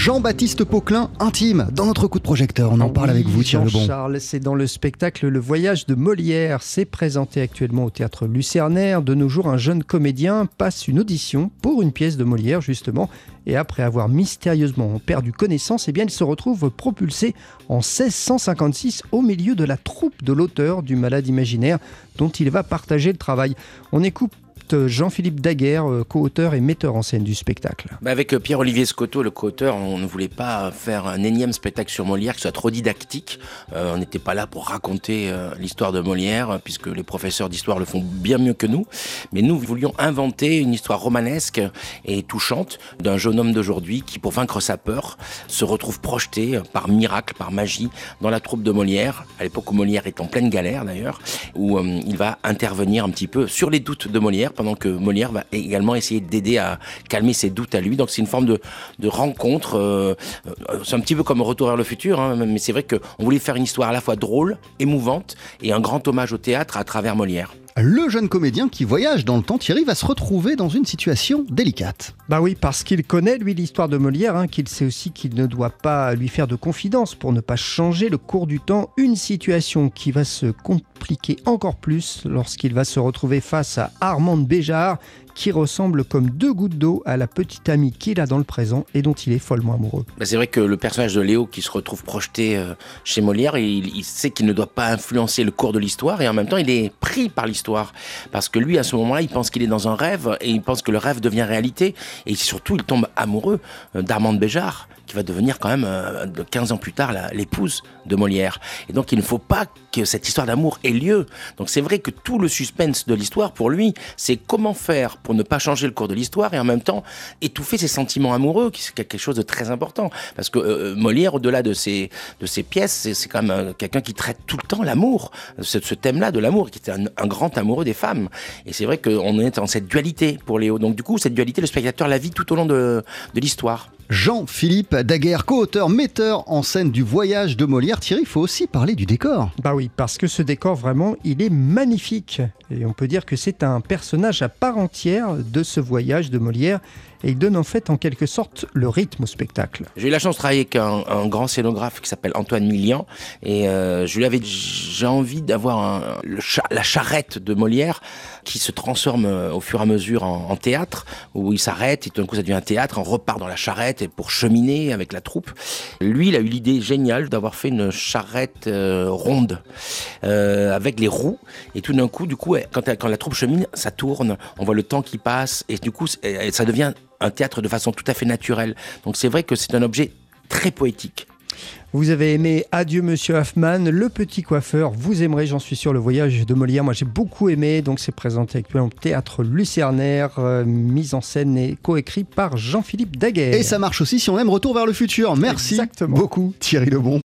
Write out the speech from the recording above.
Jean-Baptiste Pauquelin, intime, dans notre coup de projecteur. On en parle avec vous, Thierry Lebon. Charles, c'est dans le spectacle Le Voyage de Molière. C'est présenté actuellement au théâtre Lucernaire. De nos jours, un jeune comédien passe une audition pour une pièce de Molière, justement. Et après avoir mystérieusement perdu connaissance, eh bien, il se retrouve propulsé en 1656 au milieu de la troupe de l'auteur du Malade imaginaire dont il va partager le travail. On écoute Jean-Philippe Daguerre, euh, co-auteur et metteur en scène du spectacle. Bah, avec euh, Pierre-Olivier Scotto, le co-auteur, on ne voulait pas faire un énième spectacle sur Molière qui soit trop didactique. Euh, on n'était pas là pour raconter l'histoire de Molière, puisque les professeurs d'histoire le font bien mieux que nous. Mais nous voulions inventer une histoire romanesque et touchante d'un jeune homme d'aujourd'hui qui, pour vaincre sa peur, se retrouve projeté par miracle, par magie, dans la troupe de Molière, à l'époque où Molière est en pleine galère d'ailleurs, où il va intervenir un petit peu sur les doutes de Molière pendant que Molière va également essayer d'aider à calmer ses doutes à lui. Donc c'est une forme de, rencontre. Euh, euh, c'est un petit peu comme Retour vers le futur, hein, mais c'est vrai qu'on voulait faire une histoire à la fois drôle, émouvante et un grand hommage au théâtre à travers Molière le jeune comédien qui voyage dans le temps, Thierry, va se retrouver dans une situation délicate. Bah oui, parce qu'il connaît, lui, l'histoire de Molière, hein, qu'il sait aussi qu'il ne doit pas lui faire de confidence pour ne pas changer le cours du temps. Une situation qui va se compliquer encore plus lorsqu'il va se retrouver face à Armande Béjart, qui ressemble comme deux gouttes d'eau à la petite amie qu'il a dans le présent et dont il est follement amoureux. Bah, c'est vrai que le personnage de Léo qui se retrouve projeté euh, chez Molière, il, sait qu'il ne doit pas influencer le cours de l'histoire et en même temps il est pris par l'histoire parce que lui à ce moment-là il pense qu'il est dans un rêve et il pense que le rêve devient réalité et surtout il tombe amoureux euh, d'Armande Béjart qui va devenir quand même, 15 euh, ans plus tard, l'épouse de Molière. Et donc il ne faut pas que cette histoire d'amour ait lieu. Donc c'est vrai que tout le suspense de l'histoire, pour lui, c'est comment faire pour ne pas changer le cours de l'histoire et en même temps étouffer ses sentiments amoureux, qui c'est quelque chose de très important. Parce que euh, Molière, au-delà de ses, de pièces, c'est quand même euh, quelqu'un qui traite tout le temps l'amour, ce, ce thème-là de l'amour, qui était un, grand amoureux des femmes. Et c'est vrai qu'on est dans cette dualité pour Léo. Donc du coup, cette dualité, le spectateur la vit tout au long de, de l'histoire. Jean-Philippe Daguerre, co-auteur, metteur en scène du voyage de Molière. Thierry, il faut aussi parler du décor. Bah oui, parce que ce décor, vraiment, il est magnifique. Et on peut dire que c'est un personnage à part entière de ce voyage de Molière et il donne en fait en quelque sorte le rythme au spectacle. J'ai eu la chance de travailler avec un, grand scénographe qui s'appelle Antoine Millian et euh, je lui avais j'ai envie d'avoir la charrette de Molière qui se transforme euh, au fur et à mesure en, théâtre où il s'arrête et tout d'un coup ça devient un théâtre, on repart dans la charrette et pour cheminer avec la troupe. Lui, il a eu l'idée géniale d'avoir fait une charrette euh, ronde avec les roues et tout d'un coup, du coup, quand, quand la troupe chemine, ça tourne, on voit le temps qui passe et du coup ça devient un théâtre de façon tout à fait naturelle. Donc c'est vrai que c'est un objet très poétique. Vous avez aimé Adieu Monsieur Hoffman, Le Petit Coiffeur. Vous aimerez, j'en suis sûr, le voyage de Molière. Moi, j'ai beaucoup aimé. Donc, c'est présenté actuellement au théâtre Lucernaire, euh, mise en scène et coécrit par Jean-Philippe Daguerre. Et ça marche aussi si on aime Retour vers le futur. Merci beaucoup, Thierry Lebon.